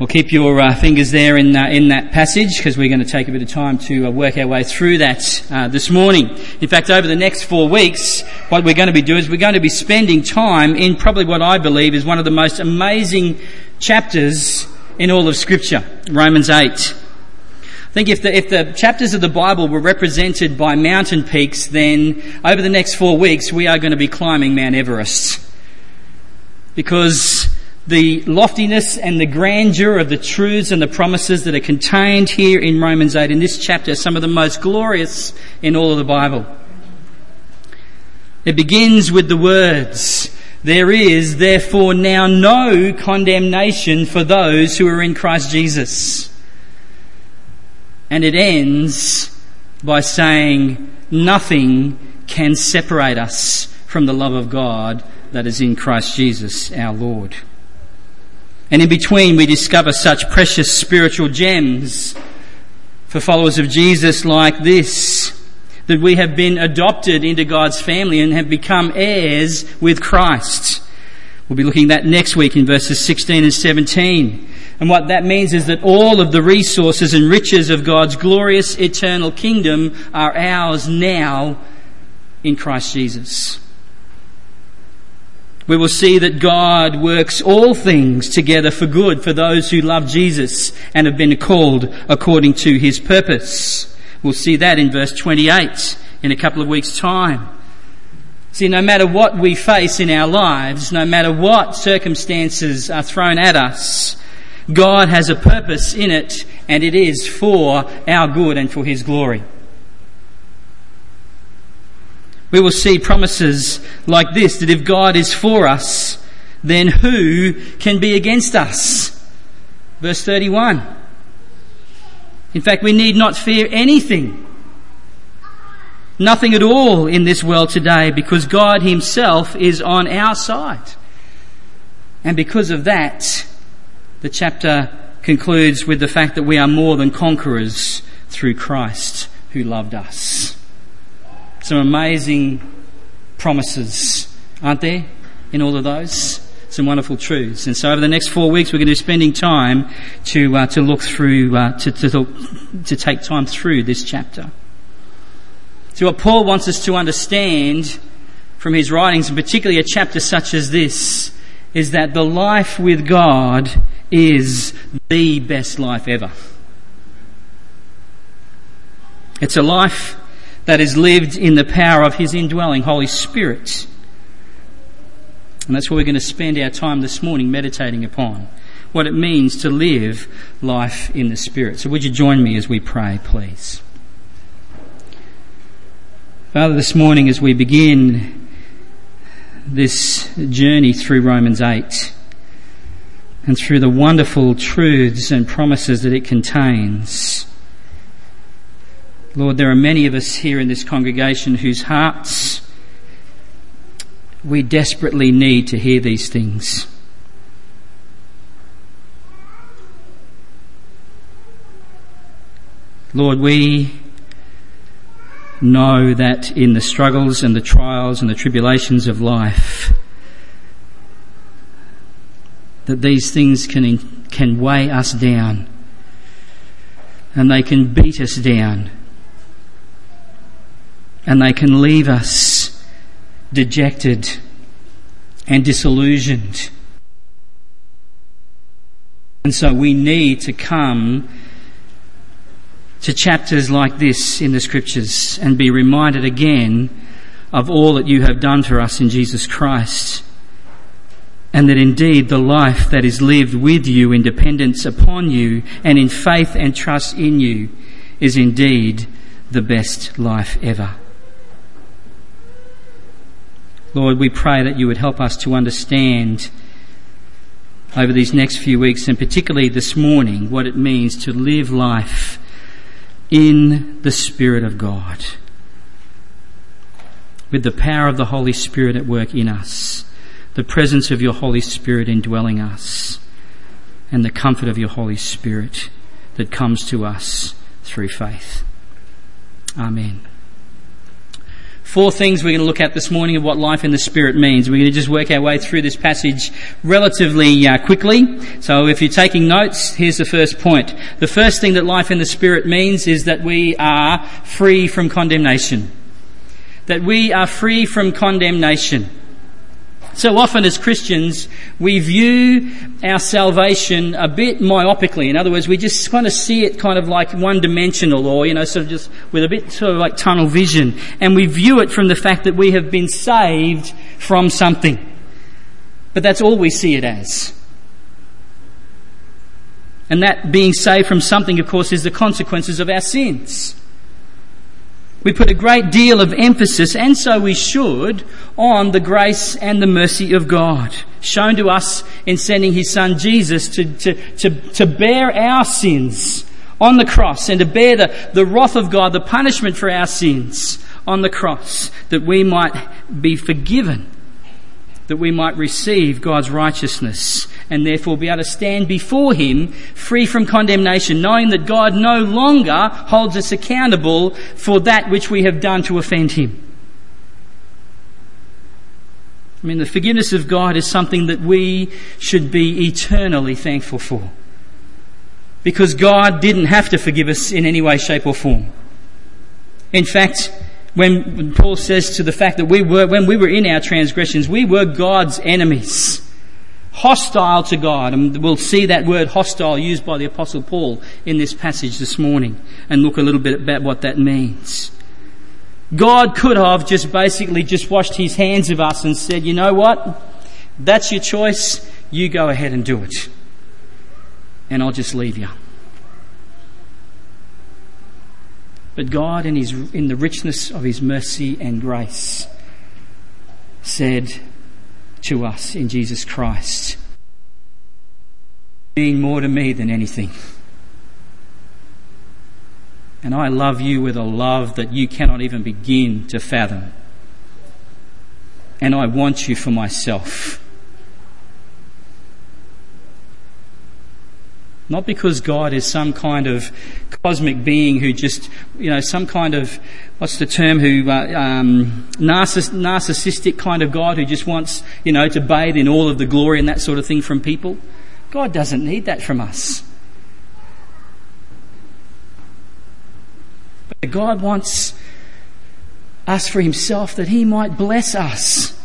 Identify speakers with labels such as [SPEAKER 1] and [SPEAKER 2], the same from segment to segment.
[SPEAKER 1] Well, keep your uh, fingers there in, uh, in that passage because we're going to take a bit of time to uh, work our way through that uh, this morning. In fact, over the next four weeks, what we're going to be doing is we're going to be spending time in probably what I believe is one of the most amazing chapters in all of Scripture, Romans 8. I think if the, if the chapters of the Bible were represented by mountain peaks, then over the next four weeks we are going to be climbing Mount Everest. Because the loftiness and the grandeur of the truths and the promises that are contained here in Romans 8 in this chapter some of the most glorious in all of the Bible. It begins with the words, there is therefore now no condemnation for those who are in Christ Jesus. And it ends by saying, nothing can separate us from the love of God that is in Christ Jesus our Lord. And in between, we discover such precious spiritual gems for followers of Jesus like this that we have been adopted into God's family and have become heirs with Christ. We'll be looking at that next week in verses 16 and 17. And what that means is that all of the resources and riches of God's glorious eternal kingdom are ours now in Christ Jesus we will see that God works all things together for good for those who love Jesus and have been called according to his purpose. We'll see that in verse 28 in a couple of weeks' time. See, no matter what we face in our lives, no matter what circumstances are thrown at us, God has a purpose in it and it is for our good and for his glory we will see promises like this that if God is for us, then who can be against us? Verse 31. In fact, we need not fear anything. Nothing at all in this world today because God Himself is on our side. And because of that, the chapter concludes with the fact that we are more than conquerors through Christ who loved us some amazing promises, aren't there, in all of those? Some wonderful truths. And so over the next four weeks, we're going to be spending time to, uh, to look through, uh, to, to, to take time through this chapter. So what Paul wants us to understand from his writings, and particularly a chapter such as this, is that the life with God is the best life ever. It's a life that is lived in the power of His indwelling Holy Spirit. And that's what we're going to spend our time this morning meditating upon. What it means to live life in the Spirit. So would you join me as we pray, please? Father, this morning as we begin this journey through Romans 8 and through the wonderful truths and promises that it contains, Lord, there are many of us here in this congregation whose hearts we desperately need to hear these things. Lord, we know that in the struggles and the trials and the tribulations of life, that these things can, can weigh us down and they can beat us down and they can leave us dejected and disillusioned. And so we need to come to chapters like this in the scriptures and be reminded again of all that you have done for us in Jesus Christ. And that indeed the life that is lived with you in dependence upon you and in faith and trust in you is indeed the best life ever. Lord, we pray that you would help us to understand over these next few weeks and particularly this morning what it means to live life in the Spirit of God. With the power of the Holy Spirit at work in us, the presence of your Holy Spirit indwelling us, and the comfort of your Holy Spirit that comes to us through faith. Amen. Four things we're going to look at this morning of what life in the Spirit means. We're going to just work our way through this passage relatively uh, quickly. So if you're taking notes, here's the first point. The first thing that life in the Spirit means is that we are free from condemnation. That we are free from condemnation. So often as Christians, we view our salvation a bit myopically. In other words, we just kind of see it kind of like one dimensional or, you know, sort of just with a bit sort of like tunnel vision. And we view it from the fact that we have been saved from something. But that's all we see it as. And that being saved from something, of course, is the consequences of our sins. We put a great deal of emphasis, and so we should, on the grace and the mercy of God, shown to us in sending His Son Jesus to, to, to, to bear our sins on the cross and to bear the, the wrath of God, the punishment for our sins on the cross, that we might be forgiven that we might receive God's righteousness and therefore be able to stand before Him free from condemnation, knowing that God no longer holds us accountable for that which we have done to offend Him. I mean, the forgiveness of God is something that we should be eternally thankful for. Because God didn't have to forgive us in any way, shape or form. In fact, when Paul says to the fact that we were, when we were in our transgressions, we were God's enemies. Hostile to God. And we'll see that word hostile used by the apostle Paul in this passage this morning and look a little bit about what that means. God could have just basically just washed his hands of us and said, you know what? That's your choice. You go ahead and do it. And I'll just leave you. But God, in, his, in the richness of His mercy and grace, said to us in Jesus Christ, being more to me than anything. And I love you with a love that you cannot even begin to fathom. And I want you for myself. Not because God is some kind of cosmic being who just, you know, some kind of, what's the term, who, uh, um, narciss- narcissistic kind of God who just wants, you know, to bathe in all of the glory and that sort of thing from people. God doesn't need that from us. But God wants us for Himself that He might bless us.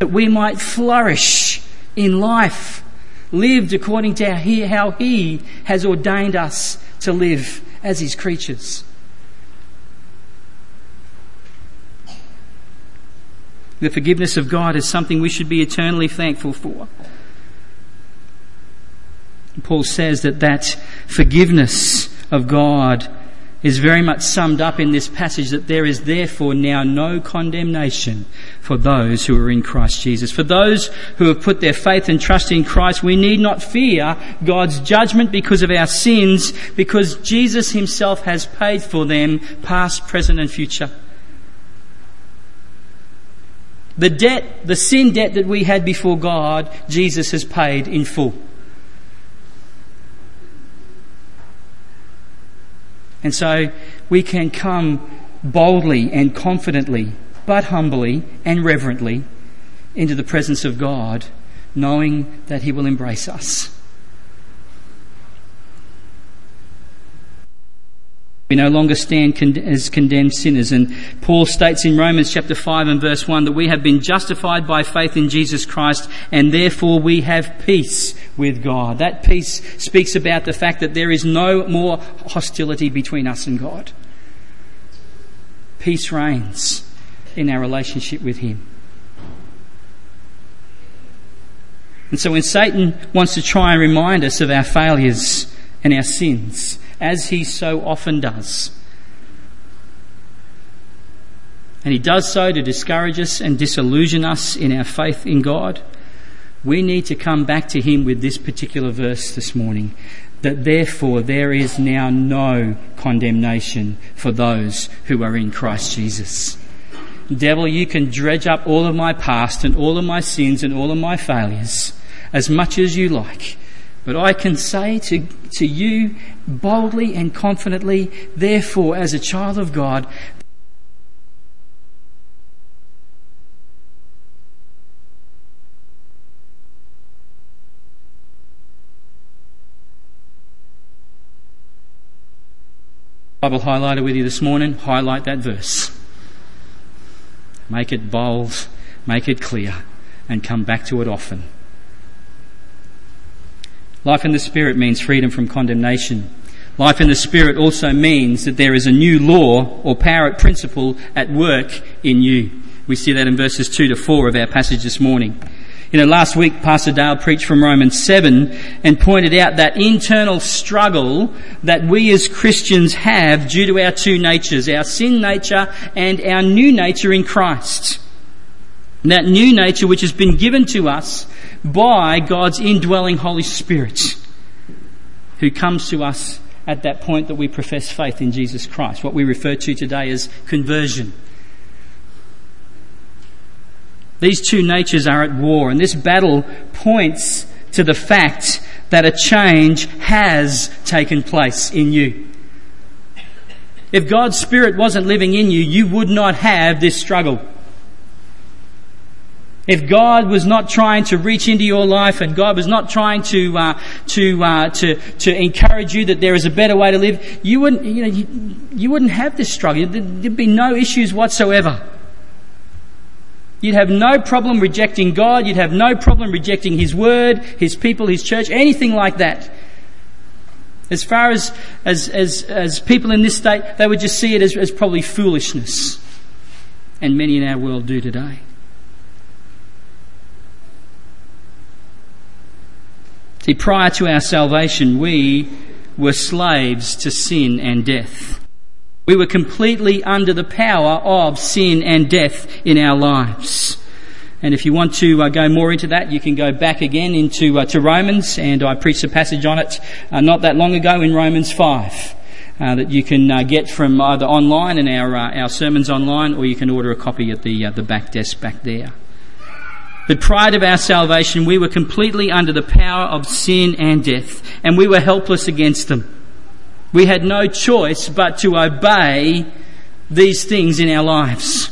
[SPEAKER 1] That we might flourish in life lived according to how He has ordained us to live as His creatures. The forgiveness of God is something we should be eternally thankful for. Paul says that that forgiveness of God is very much summed up in this passage that there is therefore now no condemnation for those who are in Christ Jesus. For those who have put their faith and trust in Christ, we need not fear God's judgment because of our sins, because Jesus himself has paid for them, past, present and future. The debt, the sin debt that we had before God, Jesus has paid in full. And so we can come boldly and confidently, but humbly and reverently into the presence of God, knowing that He will embrace us. We no longer stand as condemned sinners. And Paul states in Romans chapter 5 and verse 1 that we have been justified by faith in Jesus Christ and therefore we have peace with God. That peace speaks about the fact that there is no more hostility between us and God. Peace reigns in our relationship with Him. And so when Satan wants to try and remind us of our failures and our sins, as he so often does. And he does so to discourage us and disillusion us in our faith in God. We need to come back to him with this particular verse this morning that therefore there is now no condemnation for those who are in Christ Jesus. Devil, you can dredge up all of my past and all of my sins and all of my failures as much as you like. But I can say to, to you boldly and confidently, therefore, as a child of God, Bible highlighter with you this morning, highlight that verse. Make it bold, make it clear, and come back to it often. Life in the Spirit means freedom from condemnation. Life in the Spirit also means that there is a new law or power at principle at work in you. We see that in verses 2 to 4 of our passage this morning. You know, last week Pastor Dale preached from Romans 7 and pointed out that internal struggle that we as Christians have due to our two natures, our sin nature and our new nature in Christ. That new nature which has been given to us by God's indwelling Holy Spirit, who comes to us at that point that we profess faith in Jesus Christ, what we refer to today as conversion. These two natures are at war, and this battle points to the fact that a change has taken place in you. If God's Spirit wasn't living in you, you would not have this struggle. If God was not trying to reach into your life and God was not trying to uh, to uh, to to encourage you that there is a better way to live, you wouldn't you know you, you wouldn't have this struggle. There'd be no issues whatsoever. You'd have no problem rejecting God. You'd have no problem rejecting His Word, His people, His church, anything like that. As far as, as, as, as people in this state, they would just see it as, as probably foolishness. And many in our world do today. See, prior to our salvation, we were slaves to sin and death. We were completely under the power of sin and death in our lives. And if you want to uh, go more into that, you can go back again into uh, to Romans, and I preached a passage on it uh, not that long ago in Romans five. Uh, that you can uh, get from either online and our uh, our sermons online, or you can order a copy at the the back desk back there. But prior to our salvation, we were completely under the power of sin and death, and we were helpless against them. We had no choice but to obey these things in our lives.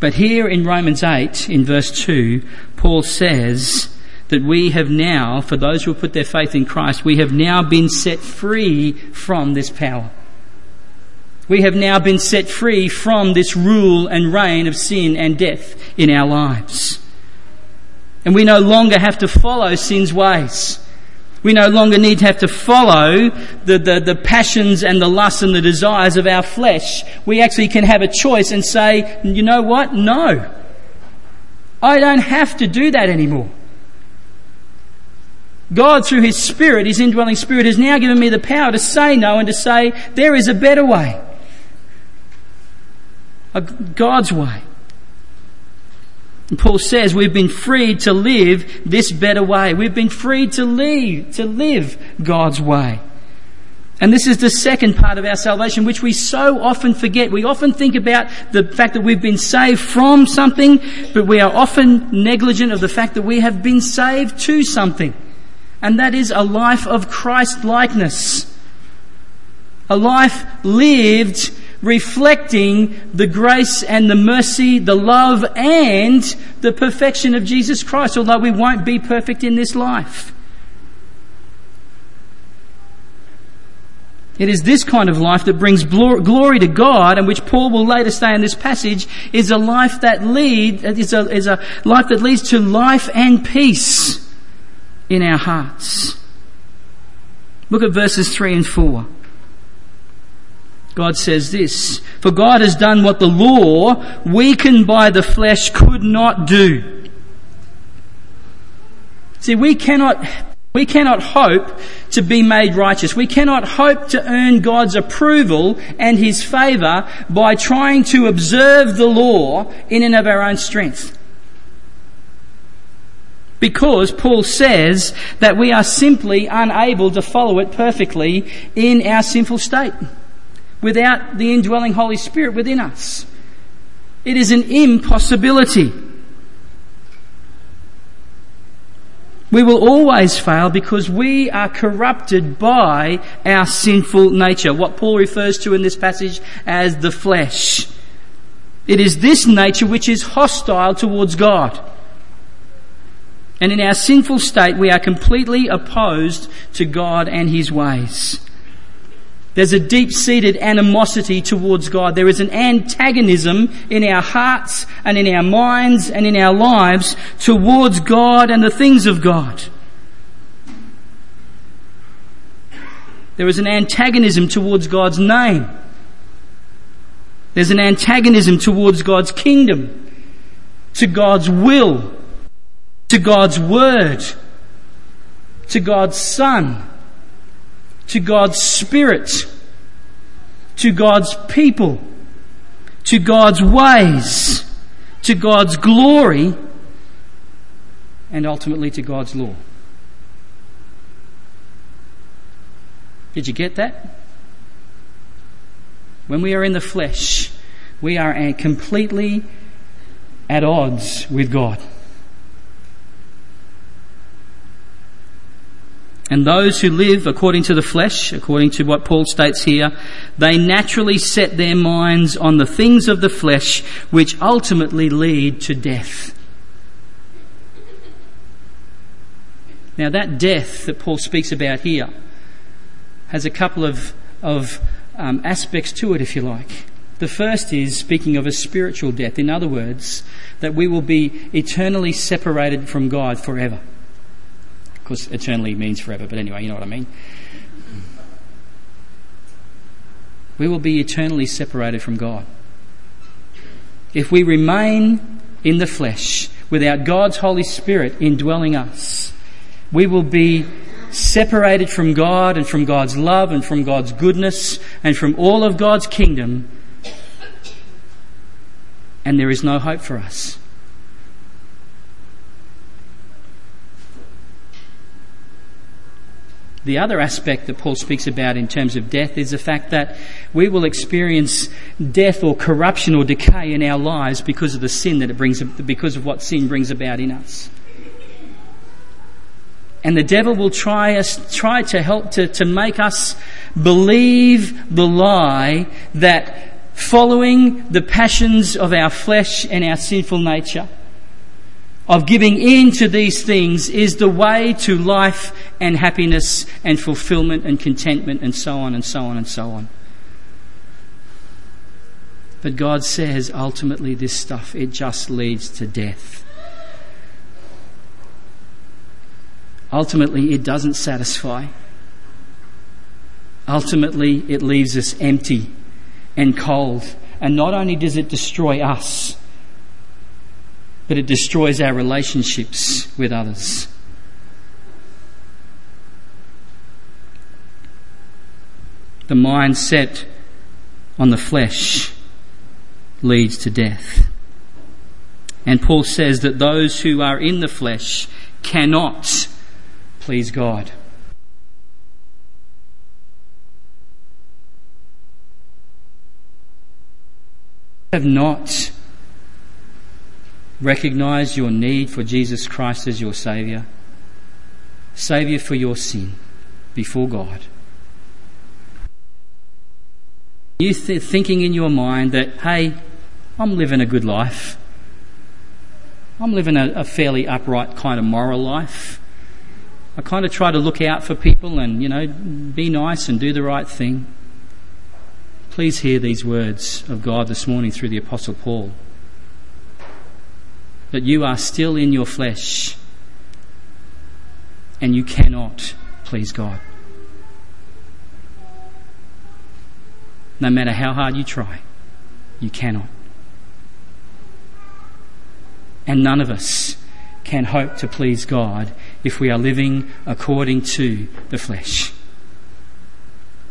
[SPEAKER 1] But here in Romans 8, in verse 2, Paul says that we have now, for those who have put their faith in Christ, we have now been set free from this power. We have now been set free from this rule and reign of sin and death in our lives. And we no longer have to follow sin's ways. We no longer need to have to follow the, the, the, passions and the lusts and the desires of our flesh. We actually can have a choice and say, you know what? No. I don't have to do that anymore. God, through His Spirit, His indwelling Spirit, has now given me the power to say no and to say, there is a better way. A God's way. And Paul says we've been freed to live this better way. We've been freed to live, to live God's way. And this is the second part of our salvation, which we so often forget. We often think about the fact that we've been saved from something, but we are often negligent of the fact that we have been saved to something. And that is a life of Christ likeness. A life lived reflecting the grace and the mercy, the love and the perfection of Jesus Christ, although we won't be perfect in this life. It is this kind of life that brings glory to God and which Paul will later say in this passage is a life that lead, is a, is a life that leads to life and peace in our hearts. Look at verses 3 and 4. God says this, for God has done what the law, weakened by the flesh, could not do. See, we cannot, we cannot hope to be made righteous. We cannot hope to earn God's approval and His favour by trying to observe the law in and of our own strength. Because Paul says that we are simply unable to follow it perfectly in our sinful state without the indwelling Holy Spirit within us. It is an impossibility. We will always fail because we are corrupted by our sinful nature, what Paul refers to in this passage as the flesh. It is this nature which is hostile towards God. And in our sinful state, we are completely opposed to God and His ways. There's a deep seated animosity towards God. There is an antagonism in our hearts and in our minds and in our lives towards God and the things of God. There is an antagonism towards God's name. There's an antagonism towards God's kingdom, to God's will, to God's word, to God's son to God's Spirit, to God's people, to God's ways, to God's glory, and ultimately to God's law. Did you get that? When we are in the flesh, we are completely at odds with God. And those who live according to the flesh, according to what Paul states here, they naturally set their minds on the things of the flesh which ultimately lead to death. Now that death that Paul speaks about here has a couple of, of um, aspects to it, if you like. The first is speaking of a spiritual death. In other words, that we will be eternally separated from God forever course, eternally means forever, but anyway, you know what I mean. We will be eternally separated from God. If we remain in the flesh without God's Holy Spirit indwelling us, we will be separated from God and from God's love and from God's goodness and from all of God's kingdom, and there is no hope for us. The other aspect that Paul speaks about in terms of death is the fact that we will experience death or corruption or decay in our lives because of the sin that it brings, because of what sin brings about in us. And the devil will try us, try to help to, to make us believe the lie that following the passions of our flesh and our sinful nature of giving in to these things is the way to life and happiness and fulfillment and contentment and so on and so on and so on. But God says ultimately this stuff, it just leads to death. Ultimately, it doesn't satisfy. Ultimately, it leaves us empty and cold. And not only does it destroy us, but it destroys our relationships with others. The mind set on the flesh leads to death. And Paul says that those who are in the flesh cannot please God. Have not recognize your need for Jesus Christ as your Saviour, Saviour for your sin before God. You th- thinking in your mind that, hey, I'm living a good life. I'm living a, a fairly upright kind of moral life. I kind of try to look out for people and, you know, be nice and do the right thing. Please hear these words of God this morning through the Apostle Paul that you are still in your flesh and you cannot please God. No matter how hard you try, you cannot. And none of us can hope to please God if we are living according to the flesh.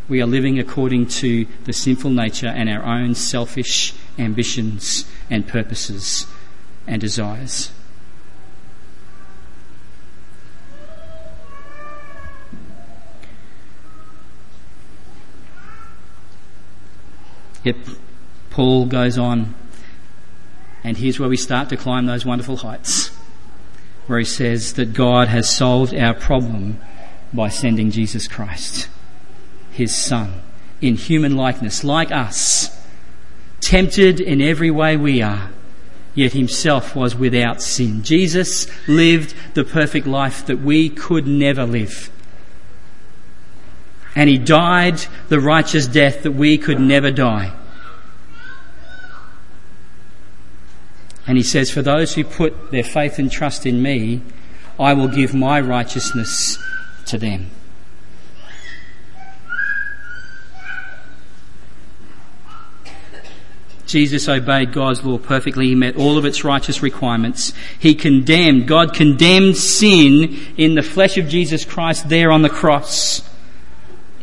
[SPEAKER 1] We are living according to the sinful nature and our own selfish ambitions and purposes and desires. Yet Paul goes on, and here's where we start to climb those wonderful heights. where he says that God has solved our problem by sending Jesus Christ, his Son, in human likeness, like us, tempted in every way we are, yet himself was without sin. Jesus lived the perfect life that we could never live. And he died the righteous death that we could never die. And he says, For those who put their faith and trust in me, I will give my righteousness to them. Jesus obeyed God's law perfectly. He met all of its righteous requirements. He condemned, God condemned sin in the flesh of Jesus Christ there on the cross.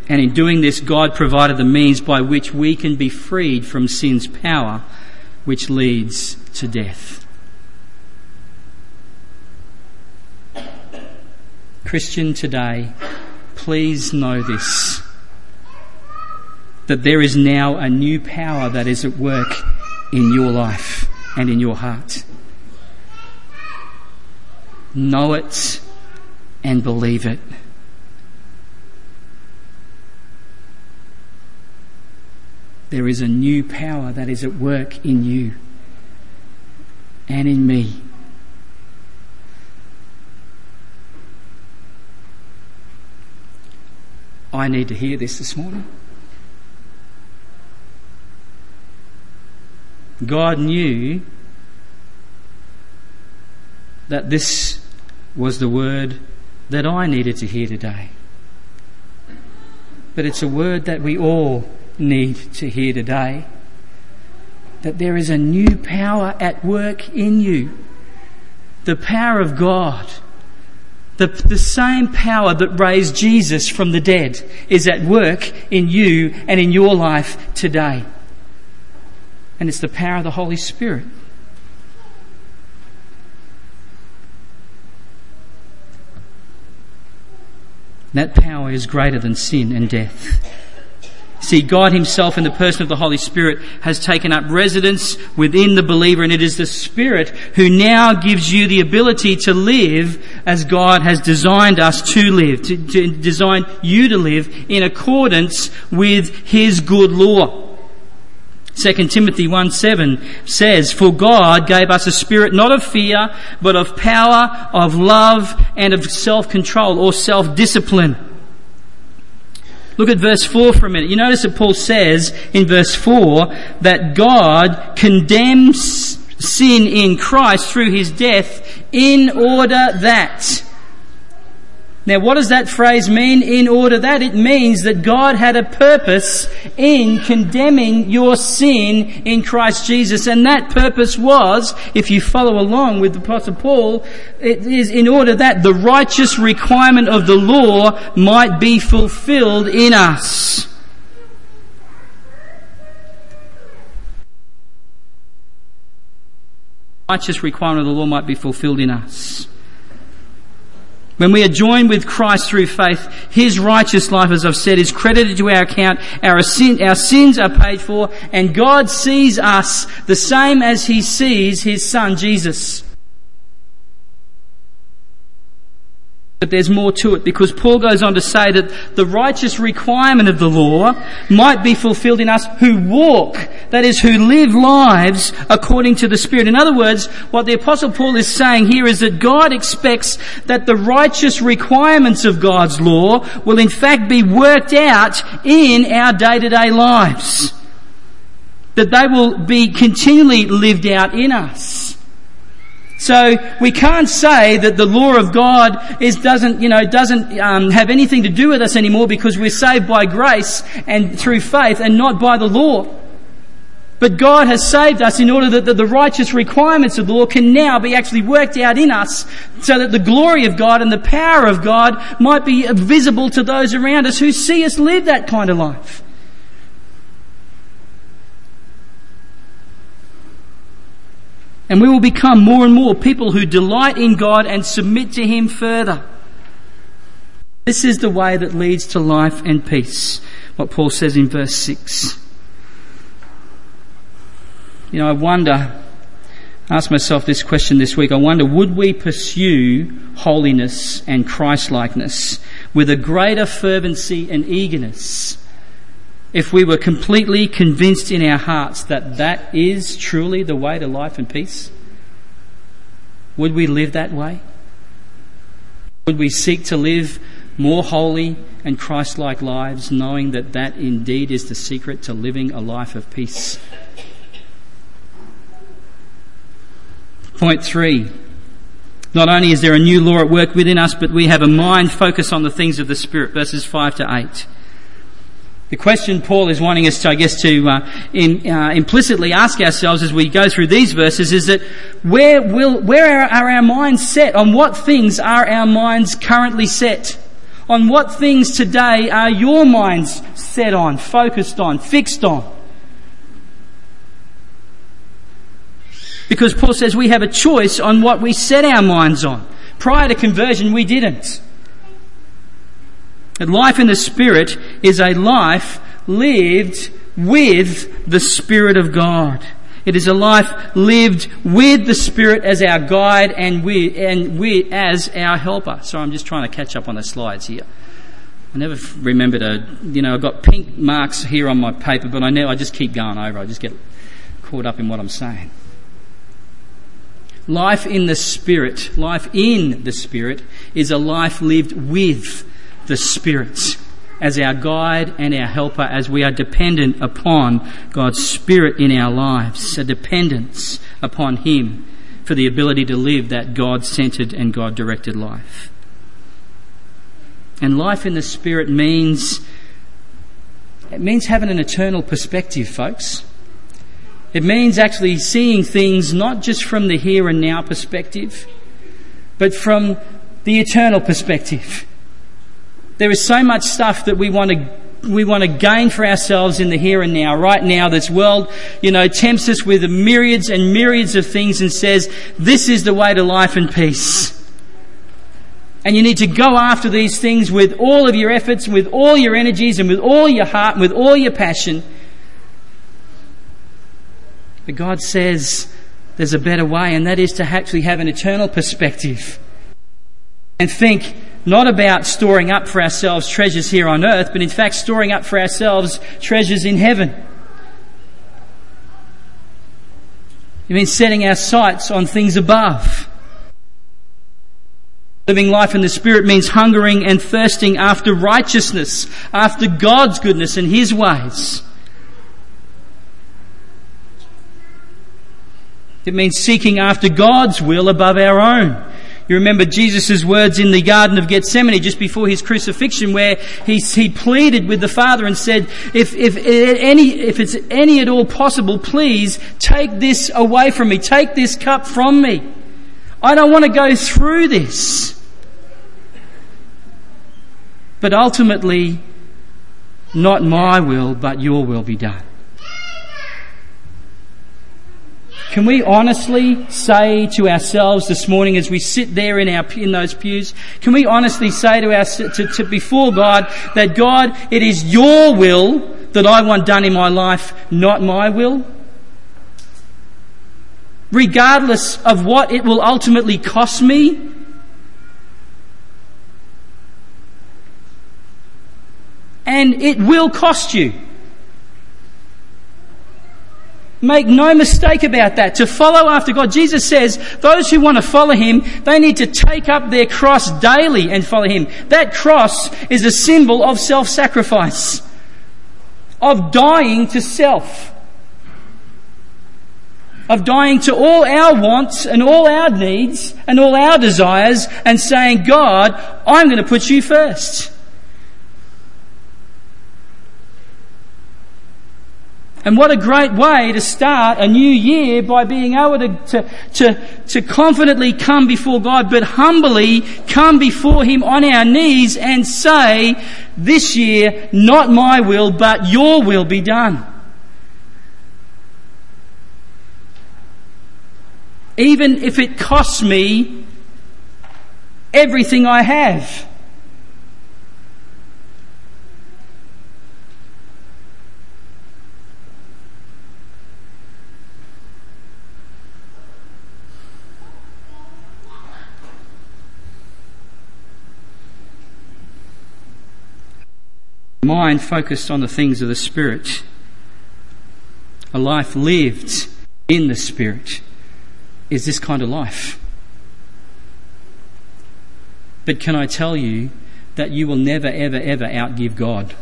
[SPEAKER 1] And in doing this, God provided the means by which we can be freed from sin's power, which leads to death. Christian today, please know this that there is now a new power that is at work in your life and in your heart. Know it and believe it. There is a new power that is at work in you and in me. I need to hear this this morning. God knew that this was the word that I needed to hear today. But it's a word that we all need to hear today. That there is a new power at work in you. The power of God. The, the same power that raised Jesus from the dead is at work in you and in your life today and it's the power of the Holy Spirit. That power is greater than sin and death. See, God Himself in the person of the Holy Spirit has taken up residence within the believer and it is the Spirit who now gives you the ability to live as God has designed us to live, to, to design you to live in accordance with His good law. 2 Timothy 1 7 says, For God gave us a spirit not of fear, but of power, of love, and of self-control or self-discipline. Look at verse 4 for a minute. You notice that Paul says in verse 4 that God condemns sin in Christ through his death in order that now, what does that phrase mean? In order that it means that God had a purpose in condemning your sin in Christ Jesus. And that purpose was, if you follow along with the Apostle Paul, it is in order that the righteous requirement of the law might be fulfilled in us. Righteous requirement of the law might be fulfilled in us. When we are joined with Christ through faith, His righteous life, as I've said, is credited to our account. Our, sin, our sins are paid for, and God sees us the same as He sees His Son, Jesus. But there's more to it because Paul goes on to say that the righteous requirement of the law might be fulfilled in us who walk, that is, who live lives according to the Spirit. In other words, what the Apostle Paul is saying here is that God expects that the righteous requirements of God's law will in fact be worked out in our day to day lives. That they will be continually lived out in us. So we can't say that the law of God is doesn't you know doesn't um, have anything to do with us anymore because we're saved by grace and through faith and not by the law. But God has saved us in order that the, righteous requirements of the law can now be actually worked out in us so that the glory of God and the power of God might be visible to those around us who see us live that kind of life. And we will become more and more people who delight in God and submit to Him further. This is the way that leads to life and peace, what Paul says in verse 6. You know, I wonder asked myself this question this week. I wonder, would we pursue holiness and Christlikeness with a greater fervency and eagerness if we were completely convinced in our hearts that that is truly the way to life and peace? Would we live that way? Would we seek to live more holy and Christ like lives, knowing that that indeed is the secret to living a life of peace? Point three. Not only is there a new law at work within us, but we have a mind focused on the things of the Spirit, verses 5 to 8. The question Paul is wanting us to, I guess, to uh, in, uh, implicitly ask ourselves as we go through these verses is that where will, where are, are our minds set? On what things are our minds currently set? On what things today are your minds set on, focused on, fixed on? Because Paul says we have a choice on what we set our minds on. Prior to conversion, we didn't. And life in the Spirit is a life lived with the Spirit of God. It is a life lived with the Spirit as our guide and we, and we as our helper. So I'm just trying to catch up on the slides here. I never remember to, you know, I've got pink marks here on my paper, but I know I just keep going over. I just get caught up in what I'm saying. Life in the Spirit, life in the Spirit is a life lived with the Spirit as our guide and our helper as we are dependent upon God's Spirit in our lives, a dependence upon Him for the ability to live that God centered and God directed life. And life in the Spirit means, it means having an eternal perspective, folks. It means actually seeing things not just from the here and now perspective, but from the eternal perspective. There is so much stuff that we want to we want to gain for ourselves in the here and now. Right now, this world, you know, tempts us with myriads and myriads of things and says, this is the way to life and peace. And you need to go after these things with all of your efforts, with all your energies, and with all your heart, and with all your passion. But God says there's a better way, and that is to actually have an eternal perspective and think not about storing up for ourselves treasures here on earth, but in fact storing up for ourselves treasures in heaven. It means setting our sights on things above. Living life in the Spirit means hungering and thirsting after righteousness, after God's goodness and His ways. It means seeking after God's will above our own. You remember Jesus' words in the Garden of Gethsemane just before his crucifixion where he, he pleaded with the Father and said, if, if, any, if it's any at all possible, please take this away from me. Take this cup from me. I don't want to go through this. But ultimately, not my will, but your will be done. Can we honestly say to ourselves this morning as we sit there in our, in those pews, can we honestly say to our, to, to before God that God, it is your will that I want done in my life, not my will? Regardless of what it will ultimately cost me, and it will cost you. Make no mistake about that. To follow after God, Jesus says those who want to follow Him, they need to take up their cross daily and follow Him. That cross is a symbol of self-sacrifice. Of dying to self. Of dying to all our wants and all our needs and all our desires and saying, God, I'm going to put you first. And what a great way to start a new year by being able to, to, to, to, confidently come before God, but humbly come before Him on our knees and say, this year, not my will, but your will be done. Even if it costs me everything I have. Mind focused on the things of the Spirit, a life lived in the Spirit, is this kind of life. But can I tell you that you will never, ever, ever outgive God?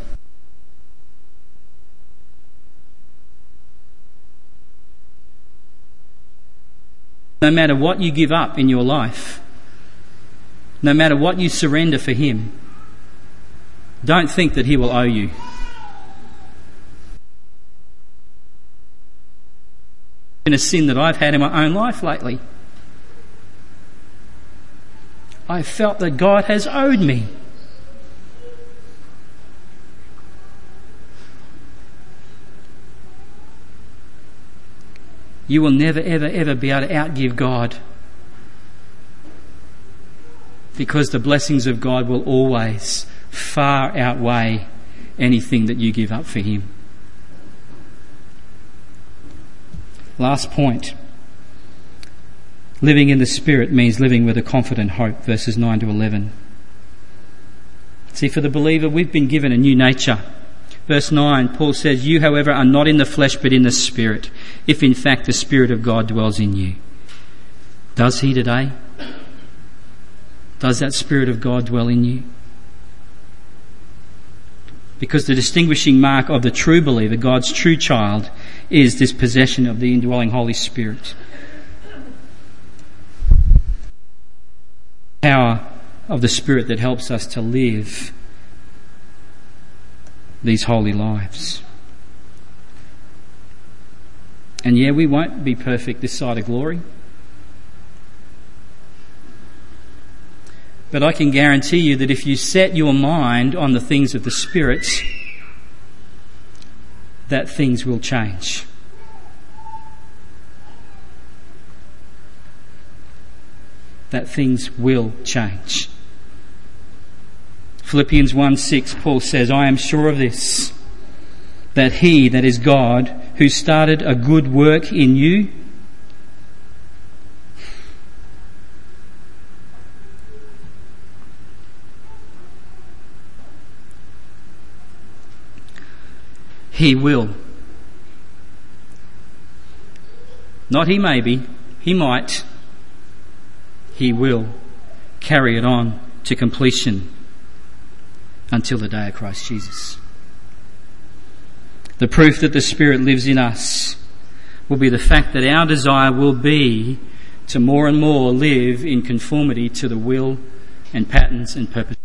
[SPEAKER 1] No matter what you give up in your life, no matter what you surrender for Him, don't think that He will owe you. In a sin that I've had in my own life lately, I felt that God has owed me. You will never, ever, ever be able to outgive God. Because the blessings of God will always far outweigh anything that you give up for Him. Last point. Living in the Spirit means living with a confident hope, verses 9 to 11. See, for the believer, we've been given a new nature. Verse 9, Paul says, You, however, are not in the flesh, but in the Spirit, if in fact the Spirit of God dwells in you. Does He today? Does that Spirit of God dwell in you? Because the distinguishing mark of the true believer, God's true child, is this possession of the indwelling Holy Spirit. Power of the Spirit that helps us to live these holy lives. And yeah, we won't be perfect this side of glory. But I can guarantee you that if you set your mind on the things of the Spirit, that things will change. That things will change. Philippians 1 6, Paul says, I am sure of this, that he, that is God, who started a good work in you, he will. Not he maybe, he might, he will carry it on to completion until the day of Christ Jesus. The proof that the Spirit lives in us will be the fact that our desire will be to more and more live in conformity to the will and patterns and purpose.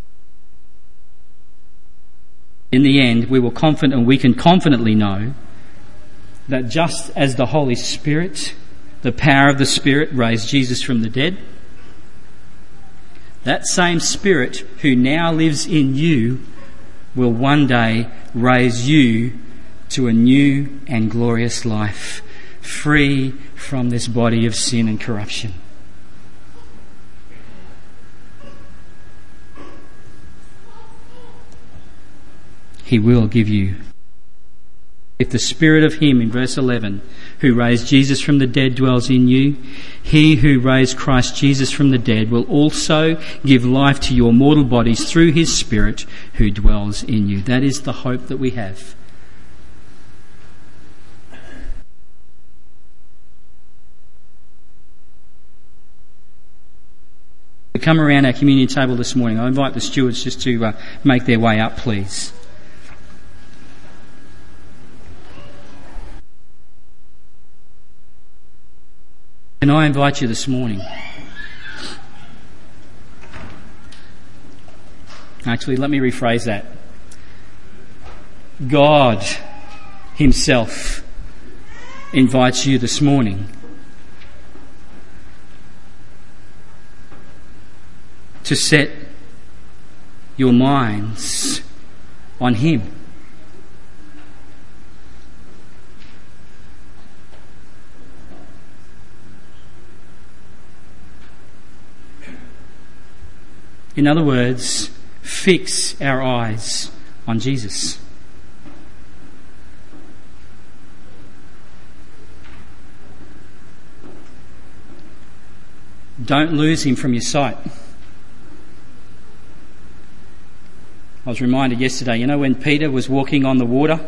[SPEAKER 1] In the end, we will confident and we can confidently know that just as the Holy Spirit, the power of the Spirit raised Jesus from the dead, that same Spirit who now lives in you will one day raise you to a new and glorious life, free from this body of sin and corruption. He will give you if the Spirit of Him, in verse 11, who raised Jesus from the dead dwells in you, He who raised Christ Jesus from the dead will also give life to your mortal bodies through His Spirit who dwells in you. That is the hope that we have. Come around our communion table this morning. I invite the stewards just to uh, make their way up, please. Can I invite you this morning? Actually, let me rephrase that. God Himself invites you this morning to set your minds on Him. In other words, fix our eyes on Jesus. Don't lose him from your sight. I was reminded yesterday, you know, when Peter was walking on the water,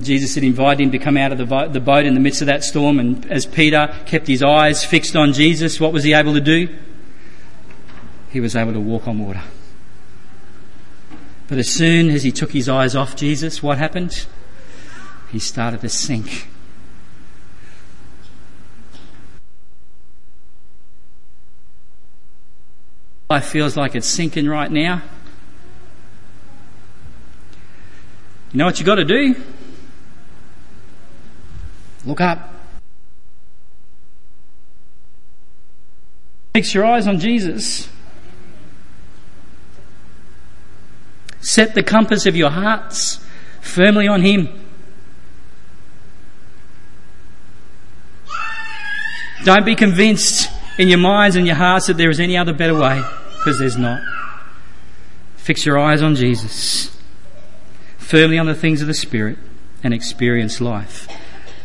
[SPEAKER 1] Jesus had invited him to come out of the, boat in the midst of that storm, and as Peter kept his eyes fixed on Jesus, what was he able to do? He was able to walk on water. But as soon as he took his eyes off Jesus, what happened? He started to sink. Life feels like it's sinking right now. You know what you've got to do? Look up. Fix your eyes on Jesus. Set the compass of your hearts firmly on Him. Don't be convinced in your minds and your hearts that there is any other better way, because there's not. Fix your eyes on Jesus, firmly on the things of the Spirit, and experience life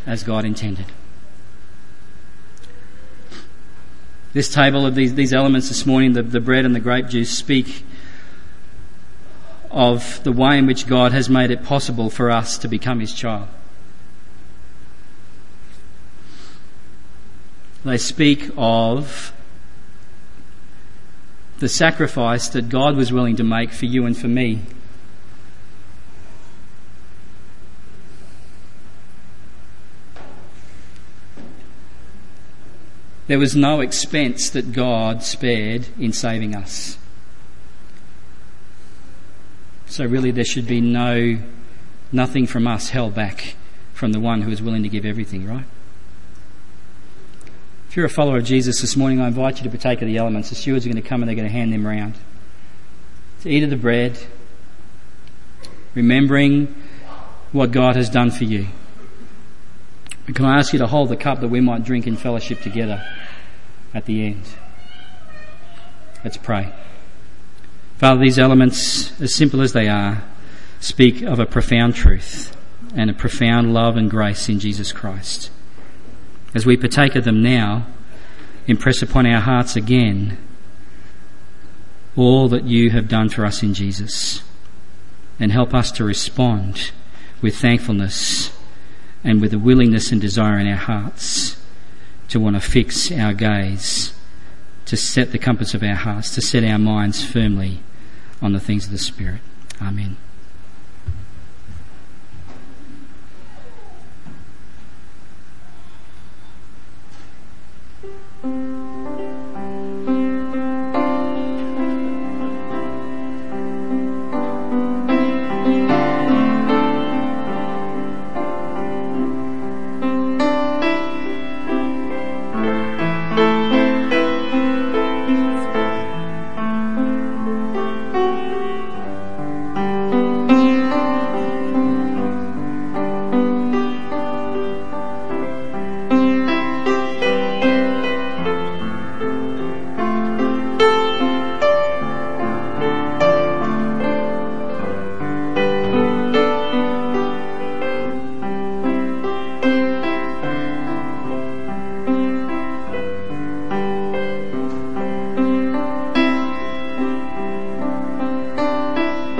[SPEAKER 1] as God intended. This table of these, these elements this morning, the, the bread and the grape juice, speak of the way in which God has made it possible for us to become His child. They speak of the sacrifice that God was willing to make for you and for me. There was no expense that God spared in saving us. So really there should be no, nothing from us held back from the one who is willing to give everything, right? If you're a follower of Jesus this morning, I invite you to partake of the elements. The stewards are going to come and they're going to hand them round. To eat of the bread, remembering what God has done for you. And can I ask you to hold the cup that we might drink in fellowship together at the end? Let's pray. Father, these elements, as simple as they are, speak of a profound truth and a profound love and grace in Jesus Christ. As we partake of them now, impress upon our hearts again all that you have done for us in Jesus and help us to respond with thankfulness and with a willingness and desire in our hearts to want to fix our gaze, to set the compass of our hearts, to set our minds firmly on the things of the Spirit. Amen.